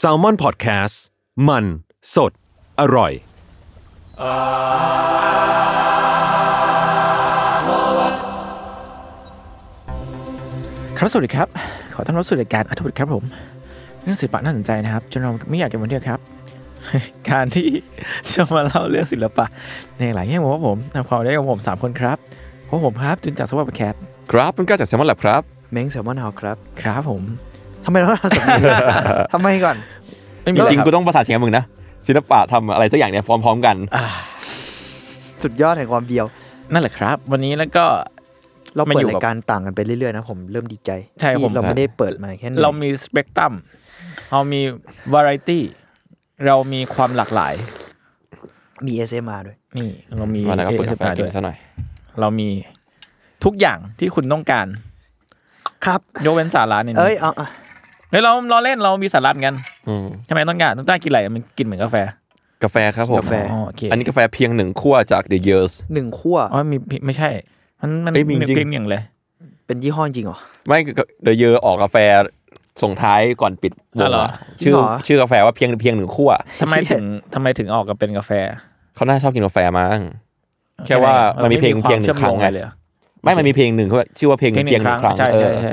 S a l ม o n PODCAST มัน สด อร่อย ครับสวัสดีครับ ขอต้อนรับสู่รายการอัธวิทย์ครับผม เรื่องศิลปะน่าสนใจนะครับ จนเราไม่อยากเก็บวันเดียวครับ การที่จะมาเล่าเรื่องศิลปะ ในหลายแง่มุมครับผมนำความได้กับผมสามคนครับเพราะผมครับจุนจากสวัสดิ์แคทครับเป็นก้าจากแซมมอนแลบครับ เม้งแซลมอนเฮาครับ ครับผม ทำไมเราต้องทำสำเนียงทำไมก่อน ไม่มีจริงคๆบกูต้องประสานเสียงกับมึงนะศิลปะทำอะไรสักอย่างเนี่ยพร้อมๆกันสุดยอดแห่งความเบียว นั่นแหละครับ วันนี้แล้วก็เรามาเปิอดยู่รากับยการต่างกันไปเรื่อยๆนะผมเริ่มดีใจใช่ที่ผมเราไม่ได้เปิดมาแค่นี้เรามีสเปกตรัมเรามีวาไรตี้เรามีความหลากหลาย มี SMR ด้วยนี่เรามีวันนั้นก็เปิดเอกาแฟสารกิด้วยนซะหน่อยเรามีทุกอย่างที่คุณต้องการ ครับยกเว้นสาระในนี้เอ้ยเอา เอาเฮ้ยเราเราเล่นเรามีสาระเหมือนกันอืมทำไมต้องการต้องการกินอะไรมันกินเหมือนกาแฟ กาแฟครับผมกาแฟ อ๋อโอเคอันนี้กาแฟเพียงหนึ่งขั้วจาก The Years หนึ่งขั้วอ๋อมีไม่ใช่ มันมันเอ้ยมีจริงเพียงอย่างเลย เป็นยี่ห้อจริงเหรอ ไม่ The Years ออกกาแฟส่งท้ายก่อนปิดวอ๋องเหรอ อะชื่อจริงเหรอ ชื่อกาแฟว่าเพียงเพียงหนึ่งขั้วทำไมถึงทำไมถึงออกกับเป็นกาแฟเขาน่าชอบกินกาแฟมั้ง แค่ว่ามันมีเพลงเพียงหนึ่งครั้งไง ไงเลยไม่มันมีเพลงหนึ่งเขาชื่อว่าเพลงเพลงหเพียนึ่งงหคนึ่รั้งงครั้งใช่เอใช่อใช่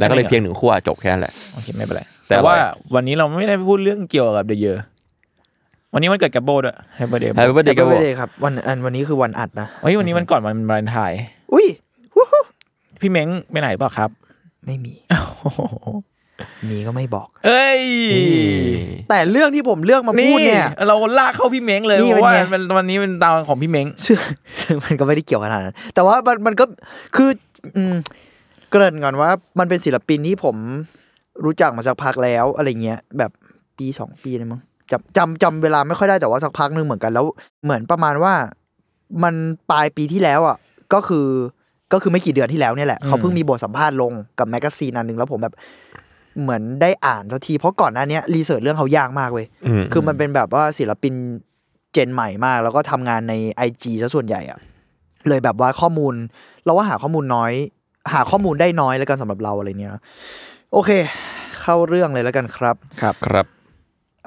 แล้วก็เลยเพียงหนึ่งขั้วจบแค่นั้นแหละโอเคไม่เป็นไรแต่แต่ว่าอร่อยวันนี้เราไม่ได้พูดเรื่องเกี่ยวกับเดอะเยอวันนี้วันเกิดกับโบด้วยแฮปปี้เดย์ Happy เด Birthday ครับผมย์ครับวันอันวันนี้คือวันอัดนะเฮ้ยวันนี้วันก่อนวันวาเลนไทน์อุ้ยวู้ฮู้พี่เม้งไปไหนเปล่าครับ ไม่มีมีก็ไม่บอก เอ้ย แต่เรื่องที่ผมเลือกมาพูดเนี่ย เราลากเข้าพี่เม้งเลยนี่เพราะว่าเป็นไงมันวันนี้เป็นตามของพี่เม้งซึ่งซึ่งมันก็ไม่ได้เกี่ยวขนาดนั้นแต่ว่ามันมันก็คืออืม เกริ่นก่อนว่า มันเป็นศิลปินที่ผมรู้จักมาสักพักแล้วอะไรเงี้ยแบบปีสองปีเลยมั้งจำจำจำเวลาไม่ค่อยได้แต่ว่าสักพักหนึงเหมือนกันแล้ว เหมือนประมาณว่า มันปลายปีที่แล้วอะก็คือก็คือไม่กี่เดือนที่แล้วเนี่ยแหละเขาเพิ่งมีบทสัมภาษณ์ลงกับ magazine อันหนึ่งแล้วผมแบบเหมือนได้อ่านสักที เพราะก่อนหน้าเนี้ย research เรื่องเขายากมากเว้ยอืมคือมันเป็นแบบว่าศิลปินเจนใหม่มาก แล้วก็ทำงานใน IG ซะส่วนใหญ่อะเลยแบบว่าข้อมูล เราว่าหาข้อมูลน้อย หาข้อมูลได้น้อยแล้วกันสำหรับเราอะไรเนี้ยนะโอเค เข้าเรื่องเลยแล้วกันครับ ครับครับ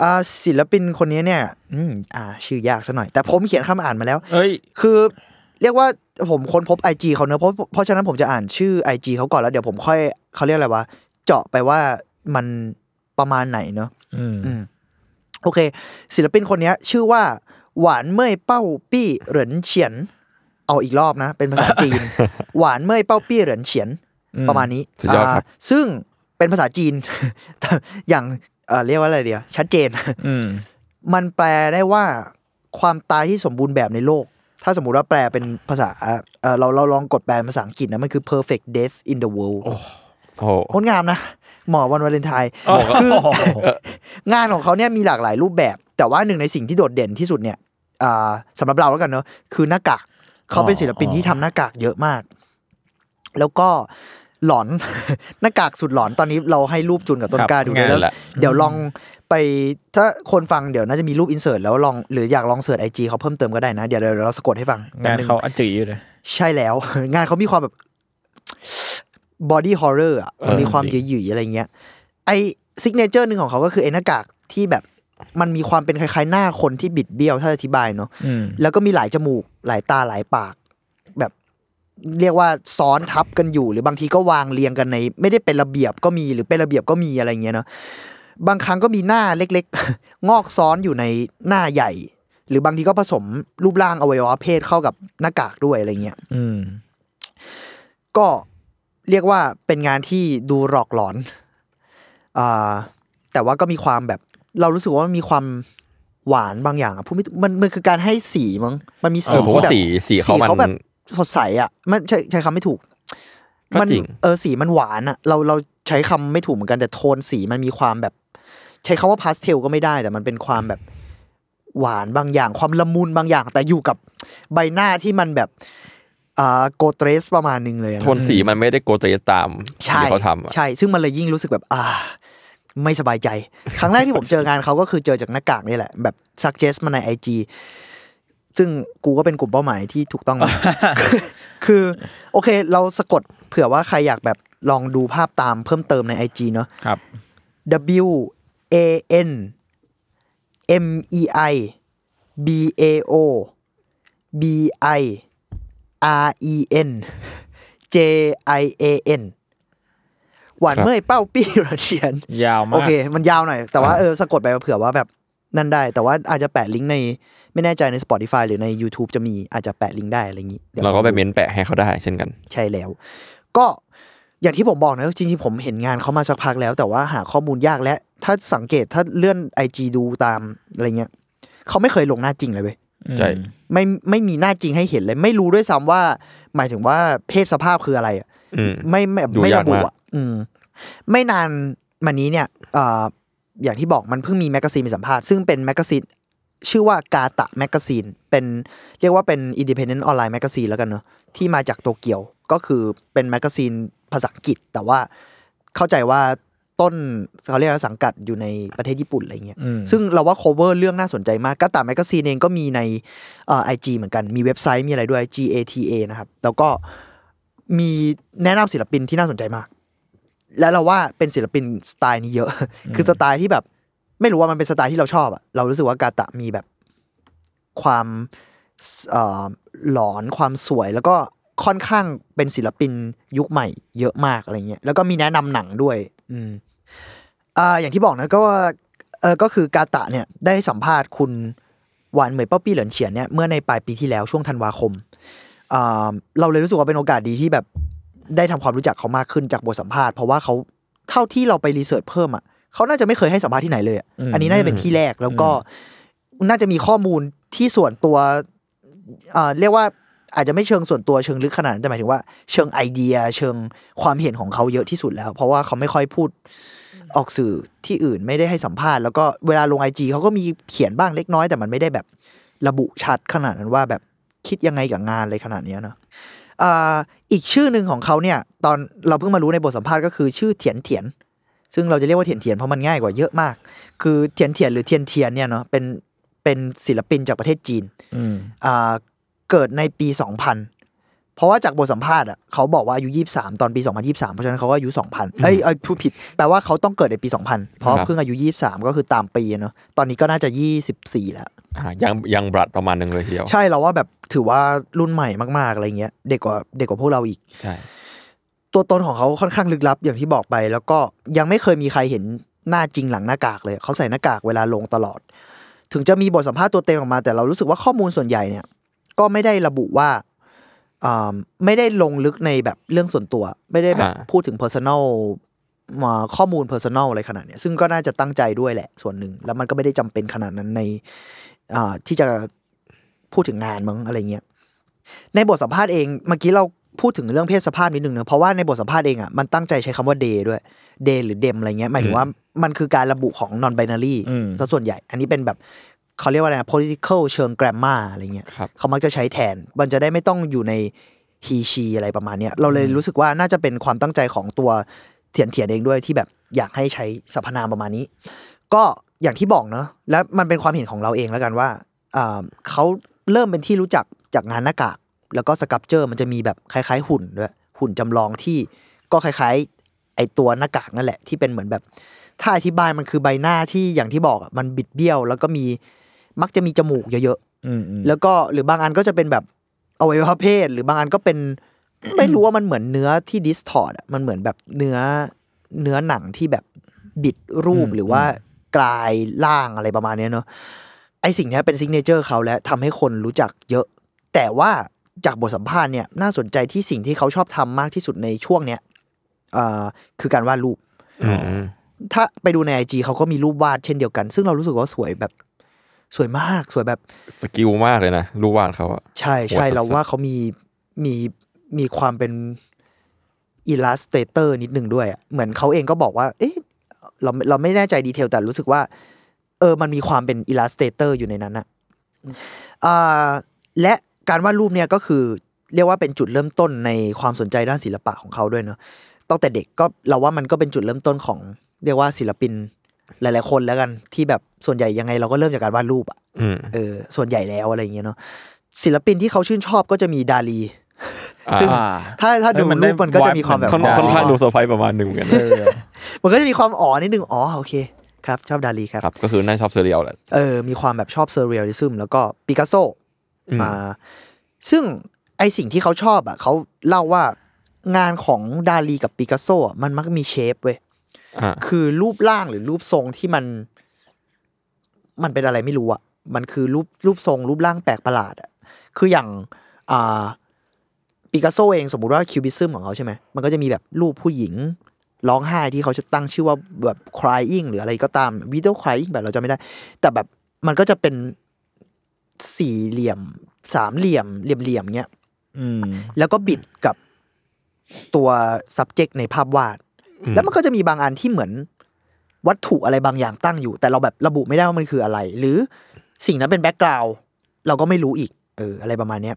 อ่าศิลปินคนนี้เนี่ย อืมอ่า ชื่อยากซะหน่อย แต่ผมเขียนคำอ่านมาแล้ว เอ้ย คือ เรียกว่าผมค้นพบ IG เขาเนอะเพราะเพราะฉะนั้นผมจะอ่านชื่อ IG เขาก่อนแล้วเดี๋ยวผมค่อยเขาเรียกอะไรวะเจาะไปว่ามันประมาณไหนเนอะอืมอืมโอเค ศิลปินคนเนี้ยชื่อว่า หวานเมยเป้าปี้เหรินเฉียน เอาอีกรอบนะ เป็นภาษาจีน หวานเมยเป้าปี้เหรินเฉียนประมาณนี้สุดยอดครับาซึ่งเป็นภาษาจีน อย่างเอ่อเรียกว่าอะไรเดียวชัดเจนอืมมันแปลได้ว่าความตายที่สมบูรณ์แบบในโลก ถ้าสมมุติว่าแปลเป็นภาษาเออเราเราลองกดแปลเป็นภาษาอังกฤษนะ มันคือ perfect death in the world โอ้โหงดงามนะ หมอวันวาเลนไทน์โอ้โหคืองานของเขาเนี่ยมีหลากหลายรูปแบบ แต่ว่าหนึ่งในสิ่งที่โดดเด่นที่สุดเนี่ยอ่าสำหรับเราแล้วกันเนอะคือหน้ากาก เขาเป็นศิลปินที่ทำหน้ากากเยอะมาก แล้วก็หลอนหน้ากากสุดหลอนตอนนี้เราให้รูปจุนกับต้นกล้าดูครับแล้วนั่นแหละเดี๋ยวลองไปถ้าคนฟังเดี๋ยวน่าจะมีรูป insert แล้วลองหรืออยากลอง search IG เขาเพิ่มเติมก็ได้นะ เดี๋ยวเดี๋ยวเราสะกดให้ฟังแป๊บงานนึง IG เขาอยู่เลยใช่แล้ว งานเขามีความแบบบอดี้ฮอ r ์เรอร์อะเออมีความจริงหยึยๆอะไรเงี้ยไอ signature หนึ่งของเขาก็คือไอ้หน้ากากที่แบบ มันมีความเป็นคล้ายๆหน้าคนที่บิดเบี้ยวถ้าอธิบายเนาะอืมแล้วก็มีหลายจมูกหลายตาหลายปาก แบบเรียกว่าซ้อนทับกันอยู่ หรือบางทีก็วางเรียงกันใน ไม่ได้เป็นระเบียบก็มีหรือเป็นระเบียบก็มีอะไรเงี้ยเนาะบางครั้งก็มีหน้าเล็ก ๆ งอกซ้อนอยู่ในหน้าใหญ่ หรือบางทีก็ผสมรูปร่างอวัยวะเพศเข้ากับหน้ากากด้วยอะไรเงี้ยอืม ก็เรียกว่าเป็นงานที่ดูหลอกหลอนอ่าแต่ว่าก็มีความแบบ เรารู้สึกว่ามันมีความหวานบางอย่างอะพูดไม่ถูกมันมันคือการให้สีมั้งมันมีเอสีอผมว่าที่แบบสีสีเขามัน แบบสดใสอะมันใช้ใช้คำไม่ถูก ก็มันจริง เออสีมันหวานอะเราเราใช้คำไม่ถูกเหมือนกันแต่โทนสีมันมีความแบบ ใช้คำว่าพาสเทลก็ไม่ได้ แต่มันเป็นความแบบหวานบางอย่าง ความละมุนบางอย่าง แต่อยู่กับใบหน้าที่มันแบบอ่าโกเตรสประมาณหนึงเลยอะะโทนสีมันไม่ได้โกเตสตามใช่ที่เขาทำอะ ใช่ ซึ่งมันเลยยิ่งรู้สึกแบบ อ่า ไม่สบายใจ ครั้งแรกที่ผมเจองานเขาก็คือเจอจากหน้ากากนี่แหละ แบบซักเจสมาในไอจีซึ่งกูก็เป็นกลุ่มเป้าหมายที่ถูกต้อง คือคือโอเค เราสะกดเผื่อว่าใครอยากแบบลองดูภาพตามเพิ่มเติมใน IG เนาะครับ W A N M E I B A O B I R E N J I A N หวานครับเมื่อยเป้าปี้ระเทียน ยาวมาก โอเค มันยาวหน่อย แต่ว่าเออสะกดไปเผื่อว่าแบบนั่นได้ แต่ว่าอาจจะแปะลิงก์ในไม่แน่ใจใน Spotify หรือใน YouTube จะมีอาจจะแปะลิงก์ได้อะไรอย่างนี้ดี๋ยวเราก็ไปผมดูเม้นแปะให้เขาได้เช่นกัน ใช่แล้ว ก็อย่างที่ผมบอกนะจริงๆผมเห็นงานเขามาสักพักแล้ว แต่ว่าหาข้อมูลยากและ ถ้าสังเกตถ้าเลื่อนไอจดูตามอะไรเงี้ยเขาไม่เคยลงหน้าจริงเลยเว้ยใช่ไม่ไม่มีหน้าจริงให้เห็นเลย ไม่รู้ด้วยซ้ำว่า หมายถึงว่าเพศสภาพคืออะไรอะอืมไม่ไม่ดูไม่อยากระบุมากอะ อืม ไม่นานมานี้เนี่ยเอ่ออย่างที่บอกมันเพิ่งมี magazine มีสัมภาษณ์ซึ่งเป็น magazine ชื่อว่ากาตะ magazine เป็นเรียกว่าเป็น independent online magazine แล้วกันเนอะที่มาจากโตเกียวก็คือเป็น magazine ภาษาอังกฤษ แต่ว่าเข้าใจว่าต้นเขาเรียกว่าสังกัดอยู่ในประเทศญี่ปุ่นอะไรเงี้ยอืมซึ่งเราว่า cover เรื่องน่าสนใจมาก GATA Magazine เองก็มีในเอ่อ IG เหมือนกันมีเว็บไซต์มีอะไรด้วย G A T A นะครับแล้วก็มีแนะนำศิลปินที่น่าสนใจมาก และเราว่าเป็นศิลปินสไตล์นี้เยอะ คือสไตล์ที่แบบ ไม่รู้ว่ามันเป็นสไตล์ที่เราชอบอะเรารู้สึกว่า GATA มีแบบความเอ่อหลอนความสวยแล้วก็ค่อนข้างเป็นศิลปินยุคใหม่เยอะมากอะไรเงี้ยแล้วก็มีแนะนำหนังด้วย อืมอ่าอย่างที่บอกนะก็ว่าเออก็คือกาตะเนี่ยได้สัมภาษณ์คุณหวานเหมยเป้าปี้เหลินเฉียนเนี่ยเมื่อในปลายปีที่แล้วช่วงธันวาคมอ่าเราเลยรู้สึกว่าเป็นโอกาสดีที่แบบ ได้ทำความรู้จักเขามากขึ้นจากบทสัมภาษณ์เพราะว่าเขาเท่าที่เราไปรีเสิร์ชเพิ่มอะเขาน่าจะไม่เคยให้สัมภาษณ์ที่ไหนเลยอะอืมอันนี้น่าจะเป็นที่แรกแล้วก็น่าจะมีข้อมูลที่ส่วนตัวอ่าเรียกว่าอาจจะไม่เชิงส่วนตัวเชิงลึกขนาดนั้นแต่หมายถึงว่าเชิงไอเดีย เชิงความเห็นของเขาเยอะที่สุดแล้ว เพราะว่าเขาไม่ค่อยพูดออกสื่อที่อื่นไม่ได้ให้สัมภาษณ์แล้วก็เวลาลงไอจีเขาก็มีเขียนบ้างเล็กน้อยแต่มันไม่ได้แบบระบุชัดขนาดนั้นว่าแบบคิดยังไงกับงานอะไรขนาดเนี้ยเนอะ อ่าอีกชื่อหนึ่งของเขาเนี่ย ตอนเราเพิ่งมารู้ในบทสัมภาษณ์ก็คือชื่อเถียนเถียน ซึ่งเราจะเรียกว่าเถียนเถียนเพราะมันง่ายกว่าเยอะมาก คือเถียนเถียนหรือเทียนเทียนเนี่ยเนาะเป็นเป็นศิลปินจากประเทศจีนอืมอ่าเกิดในปี 2000 เพราะว่าจากบทสัมภาษณ์อะเขาบอกว่าอายุ23ตอนปี2023เพราะฉะนั้นเขาก็อายุ2000เอ้ยเอ้ยพูดผิดแปลว่าเขาต้องเกิดในปี2000เพราะครับเพิ่งอายุ23ก็คือตามปีอะเนาะตอนนี้ก็น่าจะ24แล้วอ่ายังยังบลัดประมาณหนึ่งเลยทีเดียวใช่เราว่าแบบถือว่ารุ่นใหม่มากๆอะไรเงี้ยเด็กกว่าเด็กกว่าพวกเราอีกใช่ตัวตนของเขาค่อนข้างลึกลับอย่างที่บอกไป แล้วก็ยังไม่เคยมีใครเห็นหน้าจริงหลังหน้ากากเลย เขาใส่หน้ากากเวลาลงตลอด ถึงจะมีบทสัมภาษณ์ตัวเต็มออกมา แต่เรารู้สึกว่าข้อมูลส่วนใหญ่เนี่ย ก็ไม่ได้ระบุว่าอ่า ไม่ได้ลงลึกในแบบเรื่องส่วนตัว ไม่ได้แบบอ่าพูดถึง personal มาข้อมูล personal อะไรขนาดเนี้ยซึ่งก็น่าจะตั้งใจด้วยแหละ ส่วนหนึ่ง แล้วมันก็ไม่ได้จำเป็นขนาดนั้นในอ่าที่จะพูดถึงงานมั้งอะไรเงี้ยในบทสัมภาษณ์เองเมื่อกี้เราพูดถึงเรื่องเพศสภาพนิดนึงเนอะเพราะว่าในบทสัมภาษณ์เองอะมันตั้งใจใช้คำว่า day ด้วย day หรือ dem อะไรเงี้ยหมายถึงว่ามันคือการระบุของ non binary อืมซะส่วนใหญ่ อันนี้เป็นแบบ เขาเรียกว่าอะไรนะ political เชิง grammar อะไรเงี้ยครับเขามักจะใช้แทน มันจะได้ไม่ต้องอยู่ใน he she อะไรประมาณเนี้ยเราเลยรู้สึกว่าน่าจะเป็นความตั้งใจของตัวเถียนเถียนเองด้วยที่แบบอยากให้ใช้สรรพนามประมาณนี้ ก็อย่างที่บอกเนอะและมันเป็นความเห็นของเราเองแล้วกันว่าอ่าเขาเริ่มเป็นที่รู้จักจากงานหน้ากาก แล้วก็สกับเจอร์มันจะมีแบบคล้าย ๆ หุ่นด้วยหุ่นจำลองที่ก็คล้ายๆ ไอตัวหน้ากากนั่นแหละที่เป็นเหมือนแบบ ถ้าอธิบายมันคือใบหน้าที่อย่างที่บอกอะมันบิดเบี้ยว แล้วก็มี มักจะมีจมูกเยอะๆอืมอืมแล้วก็หรือบางอันก็จะเป็นแบบอวัยวะเพศ หรือบางอันก็เป็น ไม่รู้ว่ามันเหมือนเนื้อที่ distort มันเหมือนแบบเนื้อเนื้อหนังที่แบบบิดรูปหรือว่ากลายร่างอะไรประมาณเนี้ยเนอะไอสิ่งเนี้ยเป็น signature เขาและทำให้คนรู้จักเยอะ แต่ว่าจากบทสัมภาษณ์เนี่ยน่าสนใจที่สิ่งที่เขาชอบทำมากที่สุดในช่วงเนี้ยเอ่อคือการวาดรูปอืมถ้าไปดูใน IG เขาก็มีรูปวาดเช่นเดียวกัน ซึ่งเรารู้สึกว่าสวยแบบ สวยมากสวยแบบ skill มากเลยนะรูปวาดเขาอะใช่ใช่โหสัสๆเราว่าเขามีมีมีความเป็น illustrator นิดนึงด้วยอะเหมือนเขาเองก็บอกว่า เอ๊ะเราเราไม่แน่ใจ detail แต่รู้สึกว่า เออมันมีความเป็น illustrator อยู่ในนั้นอะอ่าและการวาดรูปเนี่ยก็คือเรียกว่าเป็นจุดเริ่มต้นในความสนใจด้านศิลปะของเขาด้วยเนาะตั้งแต่เด็กก็เราว่ามันก็เป็นจุดเริ่มต้นของ เรียกว่าศิลปิน หลาย ๆ คนแล้วกันที่แบบส่วนใหญ่ยังไงเราก็เริ่มจากการวาดรูปอะอืมเออ ส่วนใหญ่แล้วอะไรอย่างเงี้ยเนาะศิลปินที่เขาชื่นชอบก็จะมีดาลีอ่าซึ่งอ่าถ้าถ้าดูเออมันได้รูปมันก็จะมีความแบบค่อนอ๋อค่อนข้างดู surreal ประมาณหนึ่งเหมือนกันเออมันก็จะมีความอ๋อนิดนึงอ๋อโอเคครับ ชอบดาลีครับครับ ก็คือน่าชอบ surreal แหละเออมีความแบบชอบ surrealism แล้วก็ปิกัสโซอืมมาซึ่งไอสิ่งที่เขาชอบอะเขาเล่าว่างานของดาลีกับปิกัสโซอะมันมักมี shape เว้ยอ่า คือรูปร่างหรือรูปทรงที่มัน มันเป็นอะไรไม่รู้อะมันคือรูปรูปทรง รูปร่างแปลกประหลาดอะคืออย่างอ่าปิกัสโซเองสมมุติว่า cubism ของเขาใช่ไหมมันก็จะมีแบบรูปผู้หญิงร้องไห้ที่เขาจะตั้งชื่อว่าแบบ crying หรืออะไรก็ตาม video crying แบบเราจำไม่ได้ แต่แบบมันก็จะเป็นสี่เหลี่ยม สามเหลี่ยม เหลี่ยมเหลี่ยมๆเงี้ยอืมแล้วก็บิดกับตัว subject ในภาพวาด แล้วมันก็จะมีบางอันที่เหมือนวัตถุอะไรบางอย่างตั้งอยู่ แต่เราแบบระบุไม่ได้ว่ามันคืออะไร หรือสิ่งนั้นเป็น backgroundเราก็ไม่รู้อีก เออ อะไรประมาณเนี้ย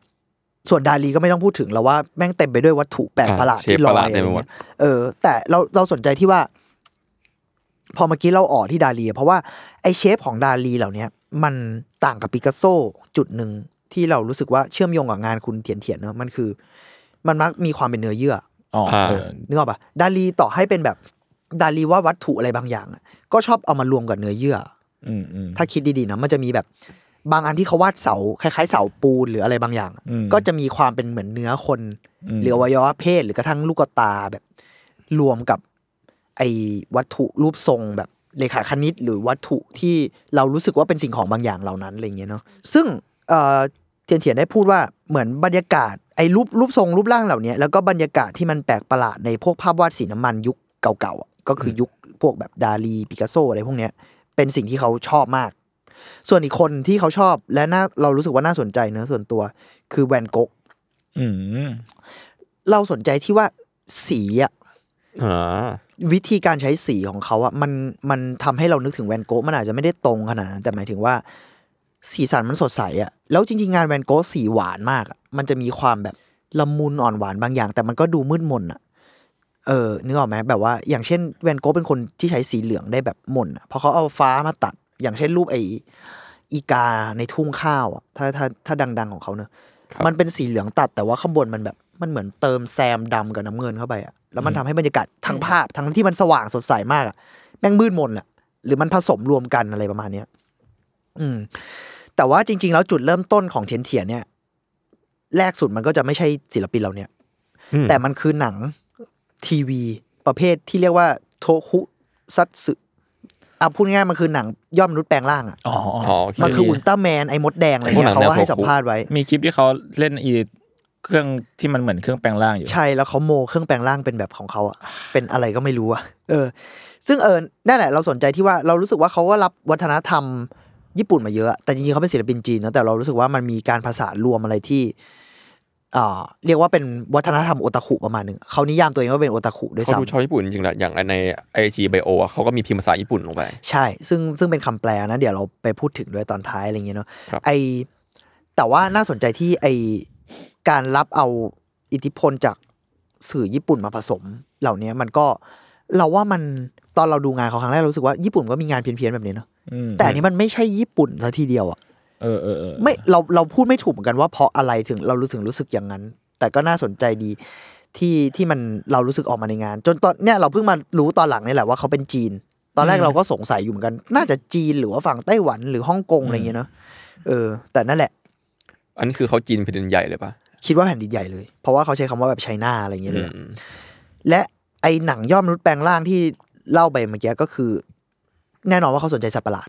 ส่วนดาลีก็ไม่ต้องพูดถึงแล้วว่าแม่งเต็มไปด้วยวัตถุแปลกประหลาดอ่าเชฟที่ลประอหลาดยเต็อะมไรไปหมดเงี้ยเออ แต่เราเราสนใจที่ว่า พอเมื่อกี้เราออกที่ดาลีอะเพราะว่าไอเชฟของดาลีเหล่าเนี้ยมันต่างกับปิกัสโซจุดหนึ่งที่เรารู้สึกว่าเชื่อมโยงกับงานคุณเทียนเทียนๆเนอะมันคือ มันมักมีความเป็นเนื้อเยื่ออ๋อเออ นึกออกปะดาลีต่อให้เป็นแบบดาลีว่าวัตถุอะไรบางอย่างอะก็ชอบเอามารวมกับเนื้อเยื่ออืมอืมถ้าคิดดีๆนะมันจะมีแบบบางอันที่เขาวาดเสาคล้ายๆเสาปูนหรืออะไรบางอย่างอะอืมก็จะมีความเป็นเหมือนเนื้อคนอืมหรืออวัยวะเพศหรือกระทั่งลูกตาแบบ รวมกับ ไอ้วัตถุรูปทรงแบบเลขาคณิต หรือวัตถุที่เรารู้สึกว่าเป็นสิ่งของบางอย่างเหล่านั้นอะไรเงี้ยเนาะซึ่งเอ่อเทียนเทียนได้พูดว่า เหมือนบรรยากาศไอ้รูปรูปทรงรูปร่างเหล่านี้แล้วก็บรรยากาศที่มันแปลกประหลาดในพวกภาพวาดสีน้ำมันยุคเก่าๆอะก็คือยุคพวกแบบดาลีปิกัสโซอะไรพวกเนี้ยเป็นสิ่งที่เขาชอบมาก ส่วนอีกคนที่เขาชอบและน่าเรารู้สึกว่าน่าสนใจเนอะส่วนตัว คือแวนโกะอืมเราสนใจที่ว่าสีอะอ่าวิธีการใช้สีของเขาอะมันมันทำให้เรานึกถึงแวนโกะมันอาจจะไม่ได้ตรงขนาดนั้นแต่หมายถึงว่า สีสันมันสดใสอะแล้วจริง ๆ งานแวนโกะสีหวานมากอะมันจะมีความแบบละมุนอ่อนหวานบางอย่าง แต่มันก็ดูมืดมนอะเออนึกออกไหมแบบว่าอย่างเช่นแวนโกะเป็นคนที่ใช้สีเหลืองได้แบบหม่นอะเพราะเขาเอาฟ้ามาตัด อย่างเช่นรูปไออีกาในทุ่งข้าวอะถ้าถ้าถ้าดัง ๆของเขาเนอะครับมันเป็นสีเหลืองตัดแต่ว่าข้างบนมันแบบมันเหมือนเติมแซมดำกับน้ำเงินเข้าไปอะแล้วมันทำให้บรรยากาศทั้งภาพทั้งที่มันสว่างสดใสมากอะแม่งมืดมนแหละหรือมันผสมรวมกันอะไรประมาณเนี้ย อืม แต่ว่าจริง ๆ แล้วจุดเริ่มต้นของเทียนเทียนเนี่ย แรกสุดมันก็จะไม่ใช่ศิลปินเราเนี่ยอืมแต่มันคือหนังทีวีประเภทที่เรียกว่าโทคุซัตสึอะพูดง่ายๆมันคือหนังย่อมนุษย์แปลงร่างอะอ๋ออ๋อโอเคมันคืออุลตร้าแมนไอ้มดแดงอะไรพวกหนัเงี้ยงเขาก็แนวให้โทคุ สัมภาษณ์ไว้ มีคลิปที่เขาเล่นอีเครื่องที่มันเหมือนเครื่องแปลงร่างอยู่ ใช่แล้วเขาโมเครื่องแปลงร่างเป็นแบบของเขาอะเป็นอะไรก็ไม่รู้อะเออ ซึ่งเออนั่นแหละเราสนใจที่ว่าเรารู้สึกว่าเขาก็รับวัฒนธรรม ญี่ปุ่นมาเยอะ แต่จริงๆเขาเป็นศิลปินจีนนะแต่เรารู้สึกว่ามันมีการผสานรวมอะไรที่อ่าเรียกว่าเป็นวัฒนธรรมโอตาคุประมาณหนึ่งเขานิยามตัวเองว่าเป็นโอตาคุด้วยเขาดูชซ้ำอบญี่ปุ่นจริงๆแหละอย่างในไอจีไบโอเขาก็มีพิมพ์ภาษาญี่ปุ่นลงไป ใช่ ซึ่งซึ่งเป็นคำแปลนะเดี๋ยวเราไปพูดถึงด้วยตอนท้ายอะไรเงี้ยเนาะครับไอแต่ว่าน่าสนใจที่ไอการรับเอาอิทธิพลจากสื่อญี่ปุ่นมาผสม เหล่านี้มันก็เราว่ามันตอนเราดูงานเขาครั้งแรกเรารู้สึกว่าญี่ปุ่นก็มีงานเพี้ยนๆแบบนี้เนาะอืม แต่อันนี้มันไม่ใช่ญี่ปุ่นซะทีเดียวอะเออเออเออไม่เราเราพูดไม่ถูกเหมือนกันว่าเพราะอะไรถึงเรารู้ถึงรู้สึกอย่างนั้น แต่ก็น่าสนใจดีที่ที่มันเรารู้สึกออกมาในงาน จนตอนเนี้ยเราเพิ่งมารู้ตอนหลังนี่แหละว่าเขาเป็นจีน ตอนแรกเราก็สงสัยอยู่เหมือนกัน น่าจะจีนหรือว่าฝั่งไต้หวันหรือฮ่องกงอะไรเงี้ยเนาะเออ แต่นั่นแหละ อันนี้คือเขาจีนแผ่นดินใหญ่เลยปะคิดว่าแผ่นดินใหญ่เลย เพราะว่าเขาใช้คำว่าแบบไชน่าอะไรอย่างเงี้ยเลยอืมและไอหนังยอดมนุษย์แปลงร่างที่เล่าไปเมื่อกี้ก็คือ แน่นอนว่าเขาสนใจสัตว์ประหลาด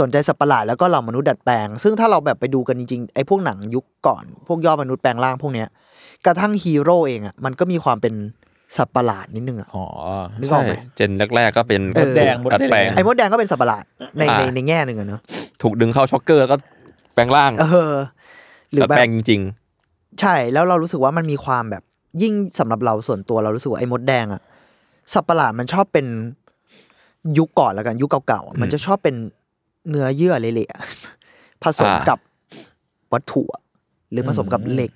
สนใจสัตว์ประหลาดแล้วก็เหล่ามนุษย์ดัดแปลง ซึ่งถ้าเราแบบไปดูกันจริงๆไอพวกหนังยุคก่อน พวกยอดมนุษย์แปลงร่างพวกเนี้ยกระทั่งฮีโร่เองอะมันก็มีความเป็นสัตว์ประหลาดนิดนึงอะ อ๋อนึกออกใช่ไหม เจนแรกๆก็เป็นเออ แดงมด ดัดแปลงแดงไอ้มดแดงก็เป็นสัตว์ประหลาดในอ่า ในในแง่หนึ่งอะเนาะถูกดึงเข้าช็อกเกอร์แล้วก็แปลงร่างเออ หรือดัดแบแปลบงจริง ใช่แล้วเรารู้สึกว่ามันมีความแบบยิ่งสำหรับเราส่วนตัวเรารู้สึกว่าไอ้มดแดงอะสัตว์ประหลาดมันชอบเป็น ยุคก่อนแล้วกัน ยุคเก่าๆอะมันจะชอบเป็นเนื้อเยื่อเละๆอะผสมอ่ากักับวัตถุอะหรือผสมกับเหล็ก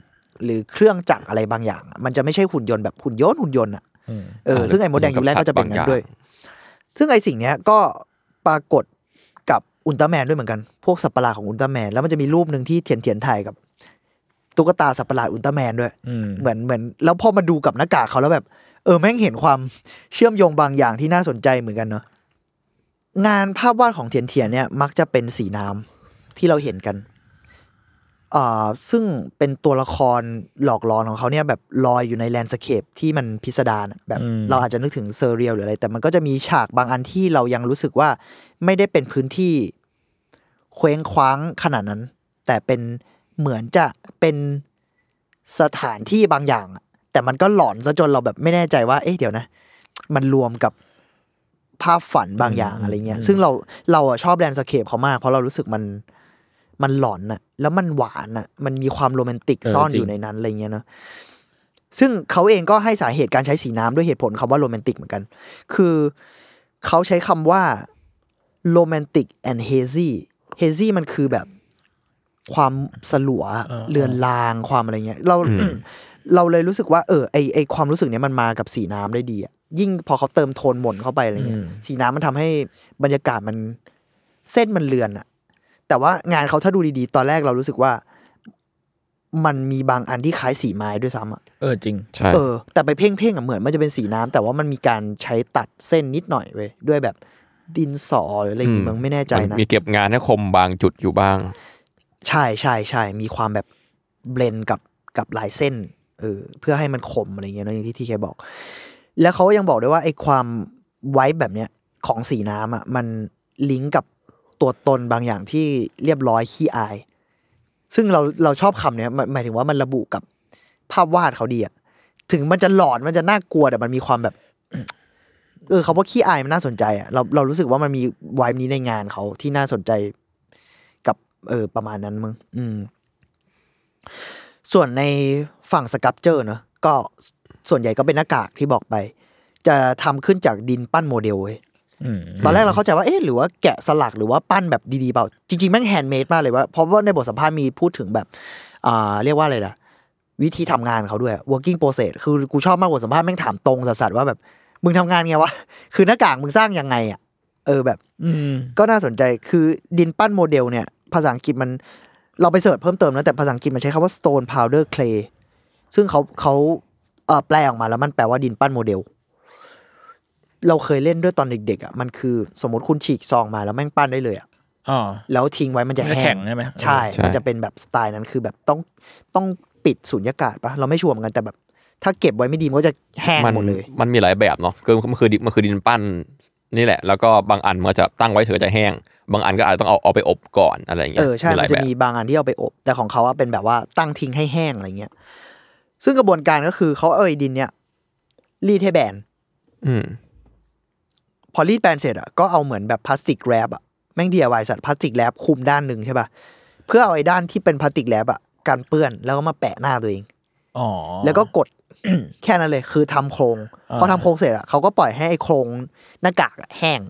หรือเครื่องจักรอะไรบางอย่างอะมันจะไม่ใช่หุ่นยนต์แบบหุ่นยนต์หุ่นยนต์อะอืมเออซึ่งไอ้มดแดงยุคแรกก็จะเป็นอย่างนั้นด้วย ซึ่งไอ้สิ่งเนี้ยก็ปรากฏกับอุลตร้าแมนด้วยเหมือนกัน พวกสัตว์ประหลาดของอุลตร้าแมน แล้วมันจะมีรูปหนึ่งที่เทียนเทียนๆถ่ายกับ ตุ๊กตาสัตว์ประหลาดอุลตร้าแมนด้วยอืมเหมือนเหมือน แล้วพอมาดูกับหน้ากากเขาแล้วแบบ เออแม่งเห็นความเชื่อมโยงบางอย่างที่น่าสนใจเหมือนกันเนาะ งานภาพวาดของเทียนเทียนเนี่ยมักจะเป็นสีน้ำที่เราเห็นกันอ่าซึ่งเป็นตัวละครหลอกหลอนของเขาเนี่ยแบบลอยอยู่ใน landscape ที่มันพิสดารอะแบบอืมเราอาจจะนึกถึง surreal หรืออะไร แต่มันก็จะมีฉากบางอันที่เรายังรู้สึกว่าไม่ได้เป็นพื้นที่เคว้งคว้างขนาดนั้น แต่เป็นเหมือนจะเป็นสถานที่บางอย่างอะแต่มันก็หลอนซะจนเราแบบไม่แน่ใจว่า เอ๊ะเดี๋ยวนะ มันรวมกับ ภาพฝันบางอย่างอะไรเงี้ย ซึ่งเราเราอะชอบแลนด์สเคปเขามาก เพราะเรารู้สึกมันมันหลอนอะแล้วมันหวานอะมันมีความโรแมนติกเออซ่อนจริงอยู่ในนั้นอะไรเงี้ยเนาะซึ่งเขาเองก็ให้สาเหตุการใช้สีน้ำด้วยเหตุผลคำว่าโรแมนติกเหมือนกัน คือเขาใช้คำว่าโรแมนติกแอนด์เฮซี่เฮซี่มันคือแบบความสลัวเออเลือนลางความอะไรเงี้ย เราเราเลยรู้สึกว่า เออไอไอความรู้สึกเนี้ยมันมากับสีน้ำได้ดีอะ ยิ่งพอเขาเติมโทนหม่นเข้าไปอะไรเงี้ยอืมสีน้ำมันทำให้บรรยากาศมันเส้นมันเลือนอะแต่ว่างานเขาถ้าดูดีๆ ตอนแรกเรารู้สึกว่ามันมีบางอันที่คล้ายสีไม้ด้วยซ้ำอะเออจริงๆใช่ เออ แต่ไปเพ่งๆอะเหมือนมันจะเป็นสีน้ำแต่ว่ามันมีการใช้ตัดเส้นนิดหน่อยเว้ยด้วยแบบดินสอหรืออะไรอย่างงี้มั้งไม่แน่ใจมันนะ มีเก็บงานให้คมบางจุดอยู่บ้าง ใช่ใช่ใช่มีความแบบเบลนกับกับลายเส้น เออ เพื่อให้มันคมอะไรเงี้ยเนอะอย่างที่ที่แกบอก แล้วเขายังบอกด้วยว่าไอ้ความไว้แบบเนี้ยของสีน้ำอะมันลิงก์กับตัวตนบางอย่างที่เรียบร้อยขี้อาย ซึ่งเราเราชอบคำเนี้ยหมายถึงว่ามันระบุกับภาพวาดเขาดีอะถึงมันจะหลอนมันจะน่ากลัวแต่มันมีความแบบ เออเขาว่าขี้อายมันน่าสนใจอะเราเรารู้สึกว่ามันมี vibe นี้ในงานเขาที่น่าสนใจกับ เออประมาณนั้นมึงอืม ส่วนในฝั่ง sculpture เนอะก็ ส่วนใหญ่ก็เป็นหน้ากากที่บอกไป จะทำขึ้นจากดินปั้นโมเดลเว้ยอืมตอนแรกเราเข้าใจว่าเอ๊ะหรือว่าแกะสลักหรือว่าปั้นแบบดีๆเปล่า จริง ๆ แม่ง handmade มากเลยว่าเพราะว่าในบทสัมภาษณ์มีพูดถึงแบบอ่าเรียกว่าอะไรนะวิธีทำงานเขาด้วย working process คือกูชอบมากบทสัมภาษณ์แม่งถามตรงสัสๆว่าแบบ มึงทำงานไงวะ คือหน้ากากมึงสร้างยังไงอะเออแบบ อืมก็น่าสนใจคือดินปั้นโมเดลเนี่ย ภาษาอังกฤษมันเราไป search เพิ่มเติมนะแต่ภาษาอังกฤษมันใช้คำว่า stone powder clay ซึ่งเขาเขาเออแปลออกมาแล้วมันแปลว่าดินปั้นโมเดล เราเคยเล่นด้วยตอนเด็กๆอะมันคือสมมติคุณฉีกซองมาแล้วแม่งปั้นได้เลยอะอ๋อแล้วทิ้งไว้มันจะมันจะแห้แข็งงใช่ไหมใช่ใช่ มันจะเป็นแบบสไตล์นั้นคือแบบต้องต้องปิดสุญญากาศปะเราไม่ชัวร์เหมือนกันแต่แบบ ถ้าเก็บไว้ไม่ดีมันก็จะแห้งมันหมดเลย มันมีหลายแบบเนาะคือมันคือดินมันคือดินปั้นนี่แหละ แล้วก็บางอันมันจะตั้งไว้เถอะจะแห้ง บางอันก็อาจจะต้องเอาเอาไปอบก่อนอะไรอย่างเงี้เอยอใช่หมัลานยจะแบบมีบางอันที่เอาไปอบ แต่ของเขาอะเป็นแบบว่าตั้งทิ้งให้แห้งอะไรเงี้ย ซึ่งกระบวนการก็คือเขาเอาไอ้ดินเนี่ยรีดให้แบนอืมพอรีดแบนเสร็จอะก็เอาเหมือนแบบ plastic wrap อะแม่ง DIY สัด plastic wrap คุมด้านหนึ่งใช่ป่ะเพื่อเอาไอ้ด้านที่เป็น plastic wrap อะกันเปื้อนแล้วก็มาแปะหน้าตัวเองอ๋อแล้วก็กดแค่นั้นเลย คือทำโครงอ่าพอทำโครงเสร็จอะเขาก็ปล่อยให้ไอ้โครงหน้ากากอะแห้ง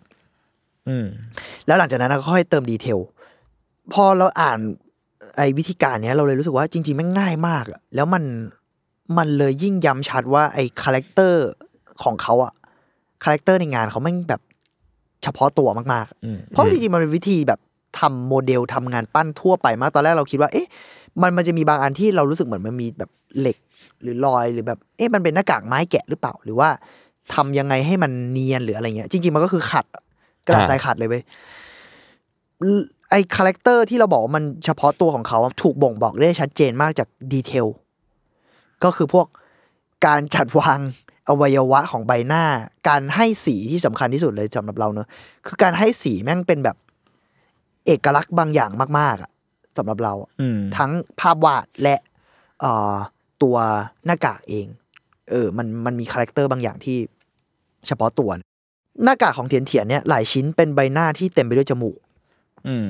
อืมแล้วหลังจากนั้นก็ค่อยเติม detail พอเราอ่านไอ้วิธีการเนี้ยเราเลยรู้สึกว่าจริงๆแม่งง่ายมากอะแล้วมัน มันเลยยิ่งย้ำชัดว่าไอ้ characterของเขาอะ character ในงานเขาแม่งแบบเฉพาะตัวมากอืมๆเพราะจริงๆมันเป็นวิธีแบบทำโมเดลทำงานปั้นทั่วไปมากตอนแรกเราคิดว่า เอ๊ะ มันมันจะมีบางอันที่เรารู้สึกเหมือนมันมีแบบเหล็กหรือรอยหรือแบบ เอ๊ะมันเป็นหน้ากากไม้แกะหรือเปล่า หรือว่าทำยังไงให้มันเนียนหรืออะไรเงี้ย จริง ๆ มันก็คือขัดอะกระดาษอ่าทรายขัดเลยเว้ยไอ character ที่เราบอกว่ามันเฉพาะตัวของเขาอะถูกบ่งบอกได้ชัดเจนมากจาก detail ก็คือพวกการจัดวางอวัยวะของใบหน้า การให้สีที่สำคัญที่สุดเลยสำหรับเราเนอะคือการให้สีแม่งเป็นแบบ เอกลักษณ์บางอย่างมาก ๆอะสำหรับเราอะอืมทั้งภาพวาดและเอ่อตัวหน้ากากเอง เออ มันมันมี character บางอย่างที่เฉพาะตัว หน้ากากของเทียนเทียนเนี่ยหลายชิ้นเป็นใบหน้าที่เต็มไปด้วยจมูก อืม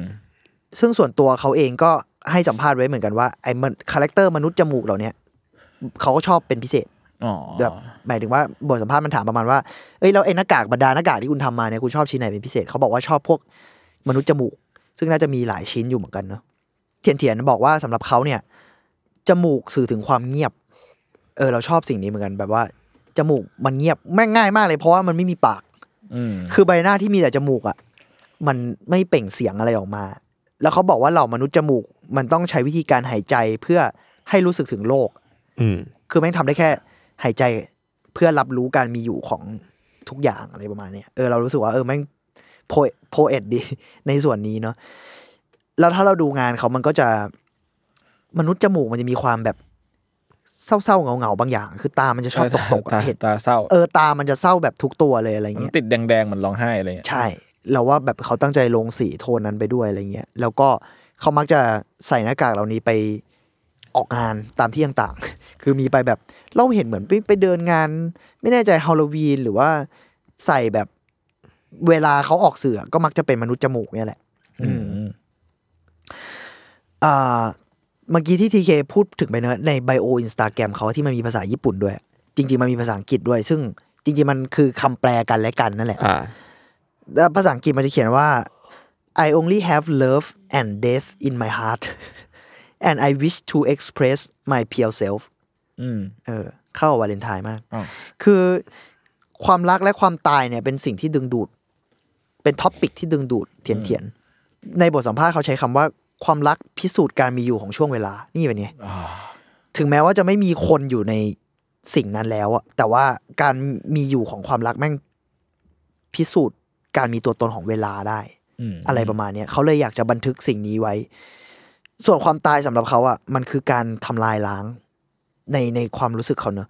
ซึ่งส่วนตัวเขาเองก็ให้สัมภาษณ์ไว้เหมือนกันว่าไอ้มันคาแรคเตอร์มนุษย์จมูกเหล่าเนี้ย เขาก็ชอบเป็นพิเศษอ๋อแบบหมายถึงว่าบทสัมภาษณ์มันถามประมาณว่าเอ้ยแล้วไอ้หน้ากากบรรดาหน้ากากที่คุณทำมาเนี่ยคุณชอบชิ้นไหนเป็นพิเศษเขาบอกว่าชอบพวกมนุษย์จมูก ซึ่งน่าจะมีหลายชิ้นอยู่เหมือนกันเนาะเทียนเทียนบอกว่าสำหรับเขาเนี่ยจมูกสื่อถึงความเงียบ เออเราชอบสิ่งนี้เหมือนกันแบบว่าจมูกมันเงียบแม่งง่ายมากเลยเพราะว่ามันไม่มีปากอืมคือใบหน้าที่มีแต่จมูกอะมันไม่เปล่งเสียงอะไรออกมา แล้วเขาบอกว่าเหล่ามนุษย์จมูก มันต้องใช้วิธีการหายใจเพื่อให้รู้สึกถึงโลก อืมคือแม่งทำได้แค่หายใจเพื่อรับรู้การมีอยู่ของทุกอย่างอะไรประมาณเนี้ยเออเรารู้สึกว่าเออแม่งโพโพเอดดีในส่วนนี้เนาะแล้วถ้าเราดูงานเขามันก็จะมนุษย์จมูกมันจะมีความแบบเศร้าๆเงาๆบางอย่าง คือตามันจะชอบตกๆตาอะเห็นตาเศร้า เออตามันจะเศร้าแบบทุกตัวเลยอะไรมันเงี้ยติดแดงๆเหมือนร้องไห้อะไรเงี้ยใช่ เราว่าแบบเขาตั้งใจลงสีโทนนั้นไปด้วยอะไรเงี้ยแล้วก็เขามักจะใส่หน้ากากเหล่านี้ไป ออกงานตามที่ต่างๆ คือมีไปแบบเราเห็นเหมือนไปไปเดินงาน ไม่แน่ใจฮาโลวีนหรือว่าใส่แบบเวลาเขาออกเสือก็มักจะเป็นมนุษย์จมูกเนี่ยแหละ อืมอืมอ่าเมื่อกี้ที่ทีเคพูดถึงไปเนอะในไบโออินสตาแกรมเขาที่มันมีภาษาญี่ปุ่นด้วย จริง ๆ มันมีภาษาอังกฤษด้วย ซึ่งจริง ๆ มันคือคำแปลกันและกันนั่นแหละอ่าแล้วภาษาอังกฤษมันจะเขียนว่า I only have love and death in my heart and I wish to express my pure self อืมเออ เข้าวาเลนไทน์มากอ้าวคือความรักและความตายเนี่ย เป็นสิ่งที่ดึงดูด เป็น topic ที่ดึงดูดเทียนเทียน ในบทสัมภาษณ์เขาใช้คำว่าความรักพิสูจน์การมีอยู่ของช่วงเวลา นี่เป็นไงถึงแม้ว่าจะไม่มีคนอยู่ในสิ่งนั้นแล้วอะแต่ว่าการมีอยู่ของความรักแม่งพิสูจน์การมีตัวตนของเวลาได้อืมอะไรประมาณเนี้ยเขาเลยอยากจะบันทึกสิ่งนี้ไว้ ส่วนความตายสำหรับเขาอะมันคือการทำลายล้างในในความรู้สึกเขาเนอะ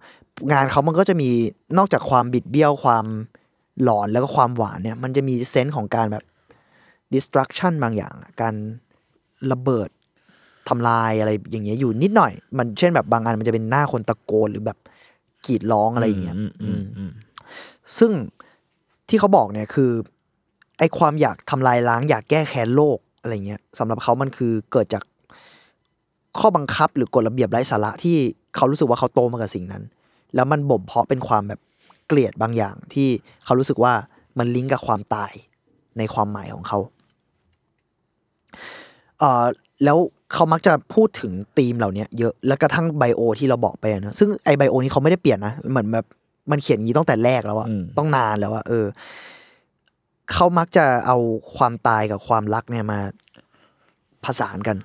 งานเขามันก็จะมีนอกจากความบิดเบี้ยวความหลอนแล้วก็ความหวานเนี่ย มันจะมีเซนส์ของการแบบ destruction บางอย่างอะการระเบิดทำลายอะไรอย่างเงี้ยอยู่นิดหน่อย มันเช่นแบบบางอันมันจะเป็นหน้าคนตะโกนหรือแบบกรีดร้องอะไรอย่างเงี้ยอืมอือืมมอืมซึ่งที่เขาบอกเนี่ยคือ ไอความอยากทำลายล้าง อยากแก้แค้นโลกอะไรเงี้ยสำหรับเขามันคือเกิดจาก ข้อบังคับหรือกฎระเบียบไร้สาระที่เขารู้สึกว่าเขาโตมากับสิ่งนั้น แล้วมันบ่มเพาะเป็นความแบบเกลียดบางอย่างที่เขารู้สึกว่ามันลิงก์กับความตายในความหมายของเขาเอ่อแล้วเขามักจะพูดถึงธีมเหล่านี้เยอะแล้วกระทั่ง bio ที่เราบอกไปอะนะซึ่งไอ bio นี้เขาไม่ได้เปลี่ยนนะเหมือนแบบมันเขียนอย่างนี้ตั้งแต่แรกแล้วอะอืมต้องนานแล้วอะเออเขามักจะเอาความตายกับความรักเนี่ยมาผสานกัน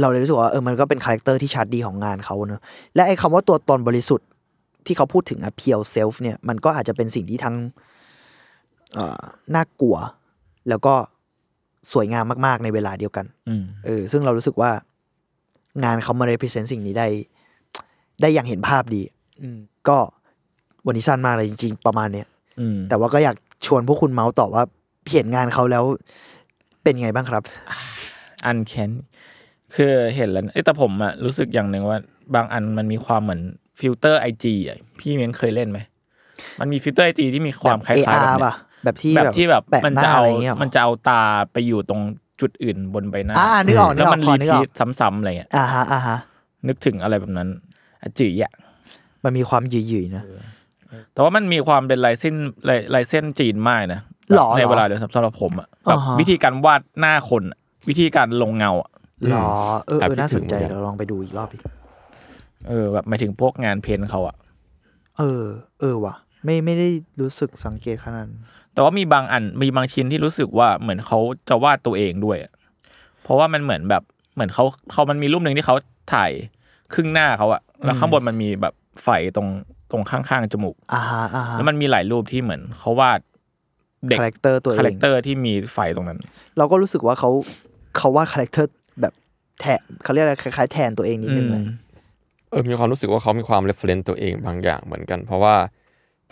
เราเลยรู้สึกว่าเออมันก็เป็นคาแรคเตอร์ที่ชัดดีของงานเขาเนอะและไอ้คำว่าตัวตนบริสุทธิ์ที่เขาพูดถึงอะ pure self เนี่ยมันก็อาจจะเป็นสิ่งที่ทั้งเอ่อน่ากลัว แล้วก็สวยงามมากๆในเวลาเดียวกันอืมเออซึ่งเรารู้สึกว่างานเขามา represent สิ่งนี้ได้ ได้อย่างเห็นภาพดีอืมก็วันนี้สั้นมากเลยจริง ๆ ประมาณเนี้ยอืมแต่ว่าก็อยากชวนพวกคุณเมาส์ต่อว่าเห็นงานเขาแล้วเป็นไงบ้างครับ uncanny คือเห็นแล้วเอ้ยแต่ผมอะรู้สึกอย่างหนึ่งว่า บางอันมันมีความเหมือน filter IG อะพี่เม้งเคยเล่นไหมมันมีฟิลเตอร์ไอจีที่มีความคล้ายๆแบบ AR เนี้ป่ะยแบบที่แบบที่แบบแปะมันหน้าจะเอาอะไรอย่างเงี้ยหรอมันจะเอาตาไปอยู่ตรงจุดอื่นบนใบหน้าอ่านึกออกนึแล้กวออมักนพอรีนึกอพีอกทซ้ำๆอะไรเงี้ยอ่าฮะอ่าฮะนึกถึงอะไรแบบนั้นอะจื๋ยอะมันมีความหยุ่ยๆนะแต่ว่ามันมีความเป็นลายเส้นลายลายเส้นจีนมากนะหรอในหรอเวลาเดียวกันสำหรับผมอะแบบอ่าฮะวิธีการวาดหน้าคนอะวิธีการลงเงาอะ หรอเออแอบเออน่าสนใจคิดถึงเหมือนกันเราลองไปดูอีกรอบดิเออแบบหมายถึงพวกงาน paint เขาอะเออ เออว่ะ ไม่ไม่ได้รู้สึกสังเกตขนาดนั้นแต่ว่ามีบางอันมีบางชิ้นที่รู้สึกว่าเหมือนเขาจะวาดตัวเองด้วยอะเพราะว่ามันเหมือนแบบเหมือนเขาเขามันมีรูปหนึ่งที่เขาถ่ายครึ่งหน้าเขาอะแล้วข้างบนมันมีแบบไฝตรงตรงข้างๆจมูกอ่าฮะอ่าฮะแล้วมันมีหลายรูปที่เหมือนเขาวาดเด็กคาแรคเตอร์ตัวเองคาแรคเตอร์ที่มีไฝตรงนั้น เราก็รู้สึกว่าเขาเขาวาดคาแรคเตอร์ แบบแทนเขาเรียกอะไรคล้ายๆแทนตัวเองนิดนึงเลยเออมีความรู้สึกว่าเขามีความ reference ตัวเองบางอย่างเหมือนกัน เพราะว่า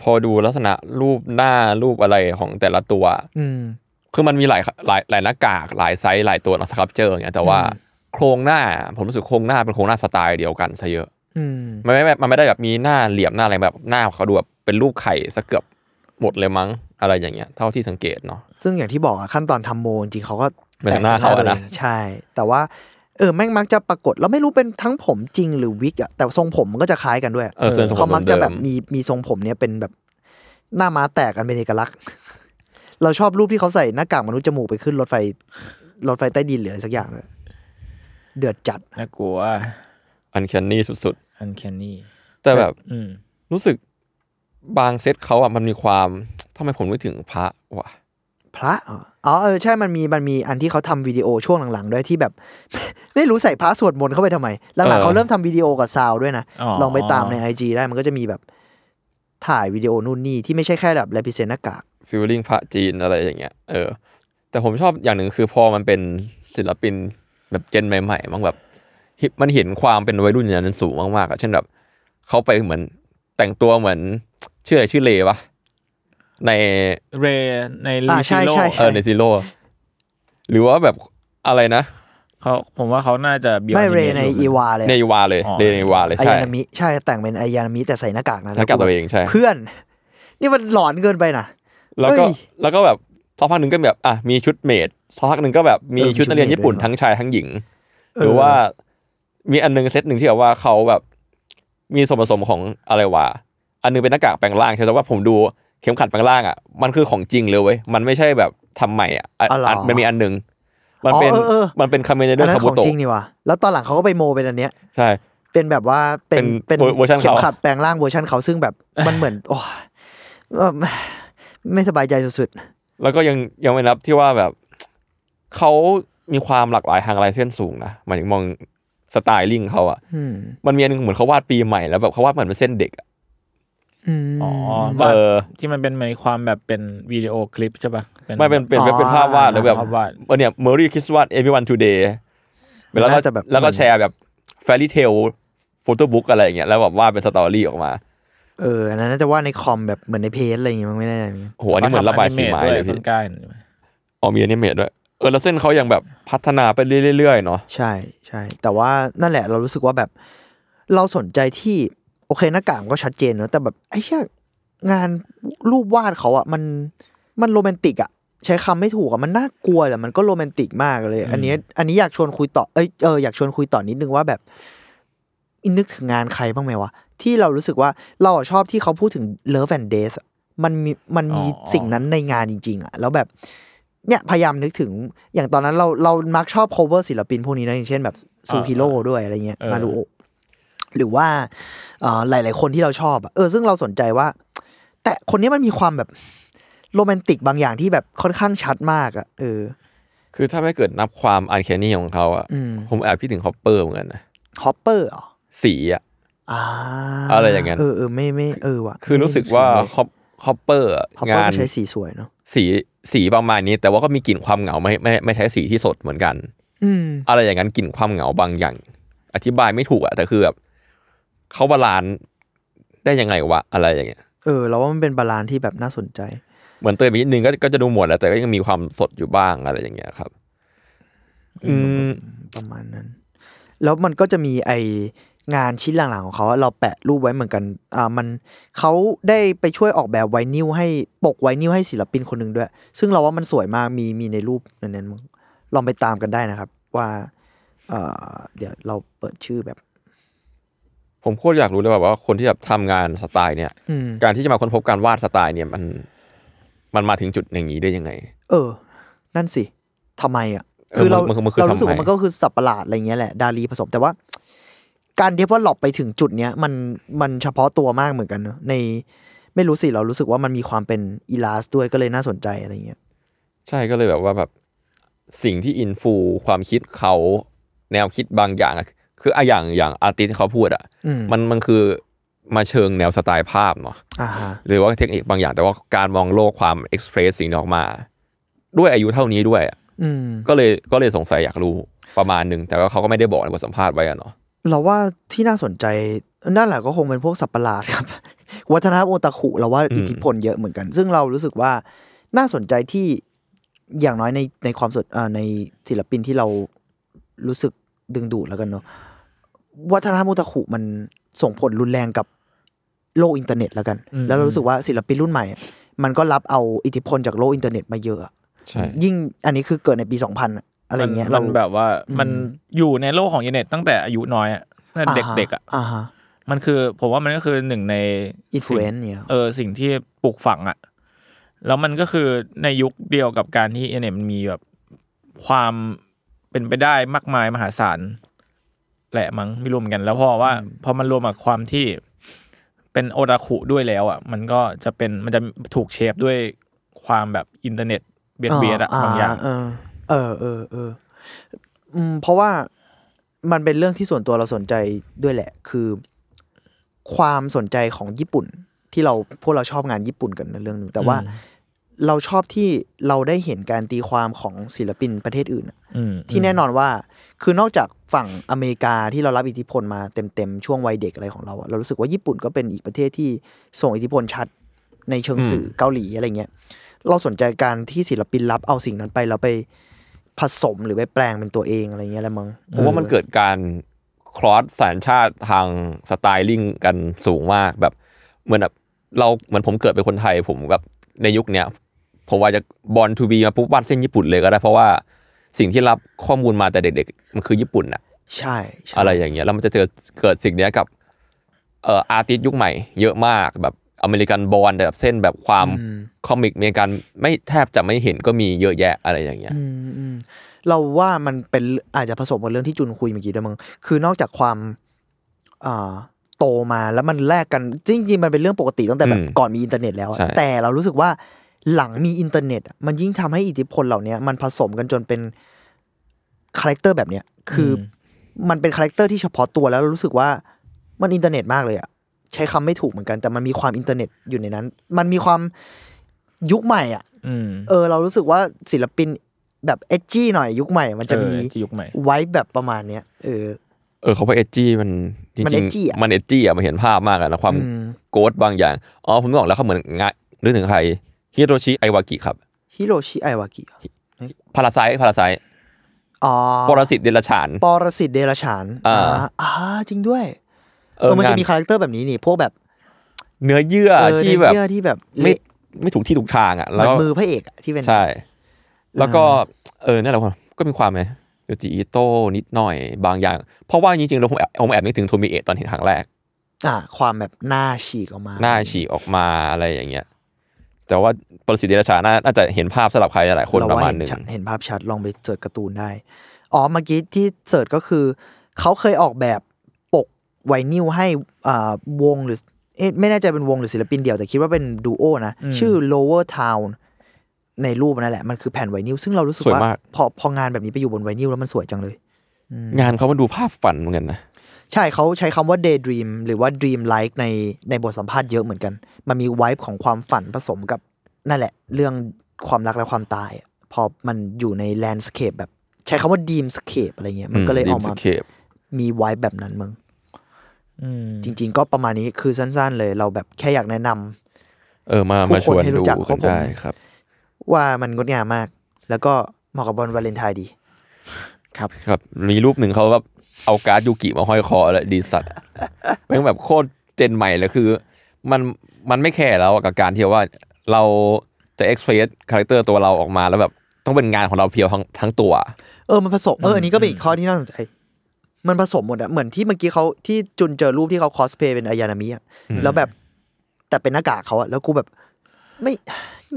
พอดูลักษณะรูปหน้ารูปอะไรของแต่ละตัว อืมคือมันมีหลายหลายหลายหน้ากากหลายไซส์หลายตัวนะครับเจออย่างเงี้ยแต่ว่าโครงหน้าผมรู้สึกโครงหน้าเป็นโครงหน้าสไตล์เดียวกันซะเยอะอืมมันไม่มันไม่ได้แบบมีหน้าเหลี่ยมหน้าอะไรแบบหน้าเขาดูแบบเป็นรูปไข่ซะเกือบหมดเลยมั้งอะไรอย่างเงี้ย เท่าที่สังเกตเนาะซึ่งอย่างที่บอกอะขั้นตอนทำโมจริงๆเขาก็เป็นหน้าเขาอะนะแต่งตัวองใช่ แต่ว่า เออแม่งมักจะปรากฏแล้วไม่รู้เป็นทั้งผมจริงหรือวิกอะแต่ทรงผมมันก็จะคล้ายกันด้วยเออส่วนทรงผมเขามักจะแบบเดิมมีมีทรงผมเนี่ยเป็นแบบหน้าม้าแตกกันเป็นเอกลักษณ์ เราชอบรูปที่เขาใส่หน้ากากมนุษย์จมูกไปขึ้นรถไฟรถไฟใต้ดินหรืออะไรสักอย่างเลยเดือดจัดน่ากลัวอันแคนนี่สุดอันแคนนี่ๆแต่แบบอืมรู้สึกบางเซตเขาอะมันมีความทำไมผมนึกถึงพระวะ พระเหรออ๋อเออใช่มันมีมันมีอันที่เขาทำวิดีโอช่วงหลังๆ ด้วยที่แบบ ไม่รู้ใส่พระสวดมนต์เข้าไปทำไม หลังๆเขาเริ่มทำวิดีโอกับ sound ด้วยนะ ลองไปตามใน IG ได้มันก็จะมีแบบถ่ายวิดีโอนู่นนี่ที่ไม่ใช่แค่แบบ represent หน้ากาก feeling พระจีนอะไรอย่างเงี้ยเออ แต่ผมชอบอย่างหนึ่งคือพอมันเป็นศิลปินแบบ gen ใหม่ๆมั้งแบบฮิปมันเห็นความเป็นวัยรุ่นอย่างนั้นสูงมากๆอะเช่นแบบเขาไปเหมือนแต่งตัวเหมือนชื่ออะไรชื่อเลปะ ในเรในอ่าลิใช่ชิโร่ใช่เออในซีโร่หรือว่าแบบอะไรนะเขาผมว่าเขาน่าจะบียไม่เรนิมในตอีวาเลยในวาเลยอ๋อเรในวาเลยอาใช่ยานามิใช่แต่งเป็นอายานามิแต่ใส่หน้ากากนะหน้ากากตัวเองใช่เพื่อน นี่มันหลอนเกินไปนะแล้วก็เฮ้ยแล้วก็แบบสักพักหนึ่งก็แบบอะมีชุดเมดสักพักหนึ่งก็แบบมีเออมีชุดนักเรียนชุด maid ญี่ปุ่นด้วยทั้งชายทั้งหญิงเออหรือว่ามีอันหนึงเซตหนึ่งที่แบบว่าเขาแบบ มีส่วนผสมของอะไรวะอันหนึงเป็นหน้ากากแปลงร่างใช่ไหมว่าผมดู เข็มขัดแปลงร่างอะมันคือของจริงเลยเว้ยมันไม่ใช่แบบทำใหม่อะอะอ๋อเหรออะมันมีอันหนึงมันเป็นอ๋อเออเออมันเป็นคาเมนไรเดอร์คาบูโตะอันนั้นของจริงนี่ว่ะแล้วตอนหลังเขาก็ไปโมเป็นอันเนี้ยใช่เป็นแบบว่าเป็นเป็นเวอร์ชันเขาเข็มขัดแปลงร่างเวอร์ชันเขาซึ่งแบบมันเหมือนโอ้ยเอ่อไม่สบายใจสุดแล้วก็ยังยังไม่นับที่ว่าแบบเขามีความหลากหลายทางลายเส้นสูงนะหมายถึงมองสไตลิ่งเขาอะๆอืมมันมีอันหนึงเหมือนเขาวาดปีใหม่แล้วแบบเขาวาดเหมือนเป็นเส้นเด็กอะ อืมอ๋อเอว่าอที่มันเป็นในความแบบเป็นวิดีโอคลิปใช่ปะไม่เป็นเป็นเป็นเป็นภาพวาดหรือแบบภาพวาด เออเนี่ย Merry Christmas Everyone Today แล้วก็น่าจะแบบแล้วก็แชร์แบบ Fairy Tale Photo Book อะไรอย่างเงี้ยแล้วแบบวาดเป็น story ออกมาเอออันนั้นน่าจะวาดในคอมแบบเหมือนในเพจอะไรอย่างเงี้ยมันไม่ได้โอ้โหอันนี้เหมือนระบายสีไม้เลยต้พี่นกล้าเห็นไหมอ๋อมี animate ด้วยเออแล้วเส้นเขายังแบบพัฒนาไปเรื่อยๆเนาะใช่ใช่แต่ว่านั่นแหละเรารู้สึกว่าแบบเราสนใจที่ โอเคหน้ากากมันก็ชัดเจนเนอะแต่แบบไอ้เชี่ยงานรูปวาดเขาอะมันมันโรแมนติกอะใช้คำไม่ถูกอะมันน่ากลัวแต่มันก็โรแมนติกมากเลย อันนี้ อันนี้อยากชวนคุยต่อเอ้ยเอออยากชวนคุยต่อนิดนึงว่าแบบอินนึกถึงงานใครบ้างไหมวะ ที่เรารู้สึกว่าเราอะชอบที่เขาพูดถึง Love and Death อะมันมีมันมีสิ่งนั้นในงานจริง ๆอะแล้วแบบเนี่ยพยายามนึกถึงอย่างตอนนั้นเราเรามักชอบ cover ศิลปินพวกนี้นะอย่างเช่นแบบซูเอฮิโร่ด้วยอะไรเงี้ยเออมารุโอะ หรือว่าเอ่อหลาย ๆ คนที่เราชอบอะเออซึ่งเราสนใจว่า แต่คนนี้มันมีความแบบโรแมนติกบางอย่างที่แบบค่อนข้างชัดมากอะเออ คือถ้าไม่เกิดนับความ uncanny ของเขาอะอืมผมแอบคิดถึงฮอปเปอร์เหมือนกันนะฮอปเปอร์เหรอสีอะอ่าอะไรอย่างงั้นเออเออไม่ไม่เออว่ะคือรู้สึกว่าฮอปฮอปเปอร์ฮอปเปอร์งานใช้สีสวยเนาะสีสีประมาณนี้ แต่ว่าก็มีกลิ่นความเหงาไม่ไม่ไม่ใช้สีที่สดเหมือนกัน อืมอะไรอย่างนั้นกลิ่นความเหงาบางอย่าง อธิบายไม่ถูกอะแต่คือแบบ เขา balance ได้ยังไงวะอะไรอย่างเงี้ยเออเราว่ามันเป็น balance ที่แบบน่าสนใจเหมือนเลยไปนิดนึงก็ก็จะดูหม่นแล้วแต่ก็ยังมีความสดอยู่บ้างอะไรอย่างเงี้ยครับ อืมประมาณนั้น แล้วมันก็จะมีไองานชิ้นหลังๆของเขาเราแปะรูปไว้เหมือนกัน อ่ามันเขาได้ไปช่วยออกแบบไวนิลให้ปกไวนิลให้ศิลปินคนหนึ่งด้วย ซึ่งเราว่ามันสวยมากมีมีในรูปนั้นๆมั้งลองไปตามกันได้นะครับ ว่าเอ่อเดี๋ยวเราเปิดชื่อแบบ ผมโคตรอยากรู้เลยว่าว่าคนที่แบบทำงานสไตล์เนี่ยอืมการที่จะมาค้นพบการวาดสไตล์เนี่ยมันมันมาถึงจุดอย่างนี้ได้ยังไง เออ นั่นสิทำไมอะเออคือเรามันมันคือเรารู้สึกทำไมว่ามันก็คือสัตว์ประหลาดอะไรเงี้ยแหละดารีผสมแต่ว่า การ develop ไปถึงจุดเนี้ยมันมันเฉพาะตัวมากเหมือนกันเนอะในไม่รู้สิเรารู้สึกว่ามันมีความเป็นอีลาสด้วยก็เลยน่าสนใจอะไรเงี้ย ใช่ก็เลยแบบว่าแบบสิ่งที่ influence ความคิดเขาแนวคิดบางอย่างอะ คืออะอย่างอย่าง artist ที่เขาพูดอะอืมมันมันคือมาเชิงแนวสไตล์ภาพเนาะอ่าฮะหรือว่าเทคนิคบางอย่างแต่ว่าการมองโลกความเอ็กซ์เพรสสิ่งนี้ออกมา ด้วยอายุเท่านี้ด้วยอะอืมก็เลยก็เลยสงสัยอยากรู้ประมาณหนึ่งแต่ว่าเขาก็ไม่ได้บอกในบทสัมภาษณ์ไว้อะเนาะเราว่าที่น่าสนใจนั่นแหละก็คงเป็นพวกสัตว์ประหลาดครับ วัฒนธรรมโอตาคุเราว่าอิทธิพลเยอะเหมือนกัน ซึ่งเรารู้สึกว่าน่าสนใจที่อย่างน้อยในในความสดอ่าในศิลปินที่เรารู้สึกดึงดูดแล้วกันเนาะ วัฒนธรรมโอตาคุมันส่งผลรุนแรงกับโลกอินเทอร์เน็ตแล้วกันอืมแล้วเรารู้สึกว่าศิลปินรุ่นใหม่อะมันก็รับเอาอิทธิพลจากโลกอินเทอร์เน็ตมาเยอะอะใช่ยิ่งอันนี้คือเกิดในปี2000อะอะไรเงี้ยมันเรามันแบบว่าอืมมันอยู่ในโลกของอินเทอร์เน็ตตั้งแต่อายุน้อยอะตั้งแต่เด็กๆอะอ่าฮะมันคือผมว่ามันก็คือหนึ่งใน influence เนี่ยเออสิ่งที่ปลูกฝังอะแล้วมันก็คือในยุคเดียวกับการที่อินเทอร์เน็ตมันมีแบบความเป็นไปได้มากมายมหาศาล แหละมั้งไม่รู้เหมือนกัน แล้วพอว่าพอมันรวมกับความที่เป็นโอตาคุด้วยแล้วอะ มันก็จะเป็นมันจะถูก shape ด้วยความแบบอินเทอร์เน็ตเบียดเบียดอะบางอย่าง เออ เออเออเอออืมเพราะว่ามันเป็นเรื่องที่ส่วนตัวเราสนใจด้วยแหละ คือ ความสนใจของญี่ปุ่นที่เราพวกเราชอบงานญี่ปุ่นกันในเรื่องหนึ่งแต่ว่า เราชอบที่เราได้เห็นการตีความของศิลปินประเทศอื่นอะอืมที่แน่นอนว่าคือนอกจากฝั่งอเมริกาที่เรารับอิทธิพลมาเต็มๆ ช่วงวัยเด็กอะไรของเราอะเรารู้สึกว่าญี่ปุ่นก็เป็นอีกประเทศที่ส่งอิทธิพลชัดในเชิงสื่อเกาหลีอะไรเงี้ยเราสนใจการที่ศิลปินรับเอาสิ่งนั้นไปแล้วไปผสมหรือไปแปลงเป็นตัวเองอะไรเงี้ยแหละมั้งผมว่ามันเกิดการคลอสสัญชาติทางสไตลิ่งกันสูงมากแบบเหมือนแบบเราเหมือนผมเกิดเป็นคนไทยผมแบบในยุคเนี้ย ผมว่าจะ born to be มาปุ๊บวาดเส้นญี่ปุ่นเลยก็ได้ เพราะว่าสิ่งที่รับข้อมูลมาแต่เด็กๆ มันคือญี่ปุ่นอะใช่ใช่อะไรอย่างเงี้ยแล้วมันจะเจอเกิดสิ่งเนี้ยกับเอ่อ artist ยุคใหม่ เยอะมากแบบ American born แต่แบบเส้นแบบความ comic อเมริกันไม่แทบจะไม่เห็นก็มีเยอะแยะอะไรอย่างเงี้ยอืมอืมเราว่ามันเป็นอาจจะผสมกับเรื่องที่จุนคุยเมื่อกี้ด้วยมั้งคือนอกจากความอ่าโตมาแล้วมันแลกกันจริงๆมันเป็นเรื่องปกติตั้งแต่แบบอืมก่อนมีอินเทอร์เน็ตแล้วอะใช่แต่เรารู้สึกว่า หลังมีอินเทอร์เน็ตอะมันยิ่งทำให้อิทธิพลเหล่านี้มันผสมกันจนเป็นคาแรคเตอร์แบบเนี้ยคืออมันเป็นคาแรคเตอร์ที่เฉพาะตัวแล้วเรารู้สึกว่ามันอินเทอร์เน็ตมากเลยอะใช้คำไม่ถูกเหมือนกัน แต่มันมีความอินเทอร์เน็ตอยู่ในนั้น มันมีความยุคใหม่อะอืมเออ เรารู้สึกว่าศิลปินแบบเอ g จี้หน่อยยุคใหม่ มันจะมีเออที่ยุคใหม่ไว้แบบประมาณเนี้ยเออเออเขาว่าเอจจี้มันจมันริง edgy อะๆมันเอจจี้อะมันเห็นภาพมากอะนะความอืม gore บางอย่างอ๋อผมนึกออกแล้วเขาเหมือนงะนึกถึงใคร ฮิโตชิ อิวาอากิครับฮิโตชิ อิวาอากิ Parasyte Parasyte อ๋อปรสิตเดรัจฉานปรสิตเดรัจฉานอ่าอ่าจริงด้วยเอเอออมันจะงานมีคาแรคเตอร์แบบนี้นี่พวกแบบ เนื้อเยื่อเออที่แบบเนื้อที่แบบไม่เละไม่ถูกที่ถูกทางอะเหแล้วมือนก็มือพระเอกอะที่เป็นใช่ แล้วก็เออนั่นแหละครับก็มีความไหมจุนจิอิโต้นิดหน่อยบางอย่าง เพราะว่าจริงๆเราผมแอบผมแอบนึกถึงโทมิเอะตอนเห็นครั้งแรก อ่า ความแบบหน้าฉีกออกมา หน้าฉีกออกมาอะไรอย่างเงี้ย แต่ว่าปรสิตเดรัจฉานน่าน่าจะเห็นภาพสำหรับใครหลายๆคนเาประว่ามาณเห็หนึ่งชัดเห็นภาพชัดลองไป search การ์ตูนได้ อ๋อเมื่อกี้ที่ search ก็คือ เขาเคยออกแบบปกไวนิลให้อ่าวงหรือเอ๊ะไม่แน่ใจเป็นวงหรือศิลปินเดี่ยวแต่คิดว่าเป็นดูโอนะ ชื่อ lower town ในรูปนั่นแหละ มันคือแผ่นไวนิลซึ่งเรารู้สึกสวยว่ามากพอพองานแบบนี้ไปอยู่บนไวนิลแล้วมันสวยจังเลย งานเขามันดูภาพฝันเหมือนกันนะ ใช่เขาใช้คำว่า daydream หรือว่า dream like ในในบทสัมภาษณ์เยอะเหมือนกัน มันมีไวบ์ของความฝันผสมกับนั่นแหละ เรื่องความรักและความตายอะพอมันอยู่ใน landscape แบบ ใช้คำว่า dreamscape อะไรเงี้ยมันก็เลยดีออกมาสเคปมีไวบ์แบบนั้นมึงอืมจริง ๆ ก็ประมาณนี้คือสั้น ๆ เลยเราแบบแค่อยากแนะนำเออมาผู้มาชคนวนให้รู้ดูจักกันเพราะผมได้ครับ ว่ามันงดงามมาก แล้วก็เหมาะกับวันวาเลนไทน์ดีครับมีรูปหนึ่งเขาแบบ เอาการ์ดยูกิมาห้อยคอแล้วดีสัตว์แม่งแบบโคตรเจนใหม่เลยคือ มันมันไม่แคร์แล้วกับการที่ว่าเราจะ express คาแรคเตอร์ตัวเราออกมาแล้วแบบต้องเป็นงานของเรา pure ทั้งทั้งตัว เออมันผสมเอออันนี้ก็เป็นอีกข้อที่น่าสนใจมันผสมหมดอะเหมือนที่เมื่อกี้เขาที่จุนเจอรูปที่เขาคอสเพย์เป็นอายานามิอะแล้วแบบแต่เป็นหน้ากากเขาอะแล้วกูแบบ ไม่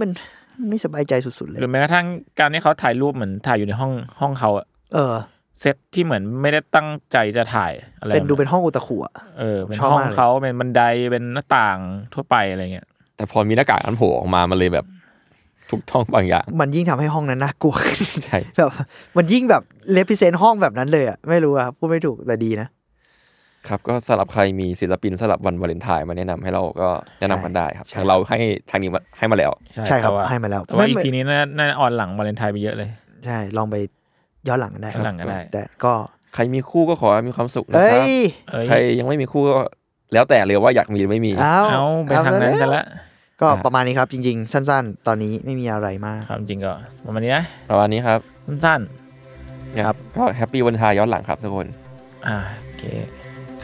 มันมันไม่สบายใจสุดๆเลยหรือแม้กระทั่งการที่เขาถ่ายรูปเหมือนถ่ายอยู่ในห้องห้องเขาอะเออ เซตที่เหมือนไม่ได้ตั้งใจจะถ่ายอะไรเป็นดูเป็นห้องโอตาคุอะเออเป็นชอบห้องมากเลยเขาเป็นบันไดเป็นหน้าต่างทั่วไปอะไรเงี้ย แต่พอมีหน้ากากนั้นโผล่ออกมามันเลยแบบทุกท่องบางอย่าง มันยิ่งทำให้ห้องนั้นน่ากลัวขึ้นใช่แบบมันยิ่งแบบเลพิเซนห้องแบบนั้นเลยอะไม่รู้อะพูดไม่ถูกแต่ดีนะครับก็สำหรับใครมีศิลปินสำหรับวันวาเลนไทน์มาแนะนำให้เราก็แนะนำกันได้ครับทางเราให้ทางนี้มาให้มาแล้ว ใช่ครับแต่ว่าให้มาแล้วแต่ว่าไม่อีไม่พีนี้น่าน่าออนหลังวาเลนไทน์ไปเยอะเลย ใช่ลองไป ย้อนหลังกันได้ย้อนหลังก็ได้ แต่ก็ใครมีคู่ก็ขอให้มีความสุขนะเอ้ครับยเอ้ยใครยังไม่มีคู่ก็แล้วแต่เลยว่าอยากมีหรือไม่มีเอาเอาไปทางนั้นกันละก็ประมาณนี้ครับจริง ๆ สั้น ๆ ตอนนี้ไม่มีอะไรมากครับจริงก็ประมาณนี้นะประมาณนี้ครับ สั้นครับก็แฮปปี้วันไทน์ย้อนหลังครับทุกคนๆอ่าโอเค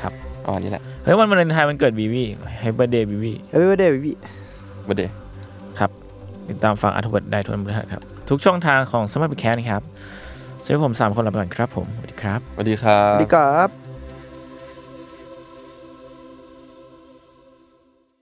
ครับประมาณนี้แหละเฮ้ยวันวาเลนไทน์มันเกิดบีวีแฮปปี้เดย์บีวีเอ้ยเดวิพี่บันเดย์ครับติดตามฟังอัธวัตได้ทุกวันพฤหัสครับ ทุกช่องทางของสมัครแคสนะครับ สวัสดีผมสามคนลาไปก่อนครับผม สวัสดีครับ สวัสดีครัสวับสดีครับ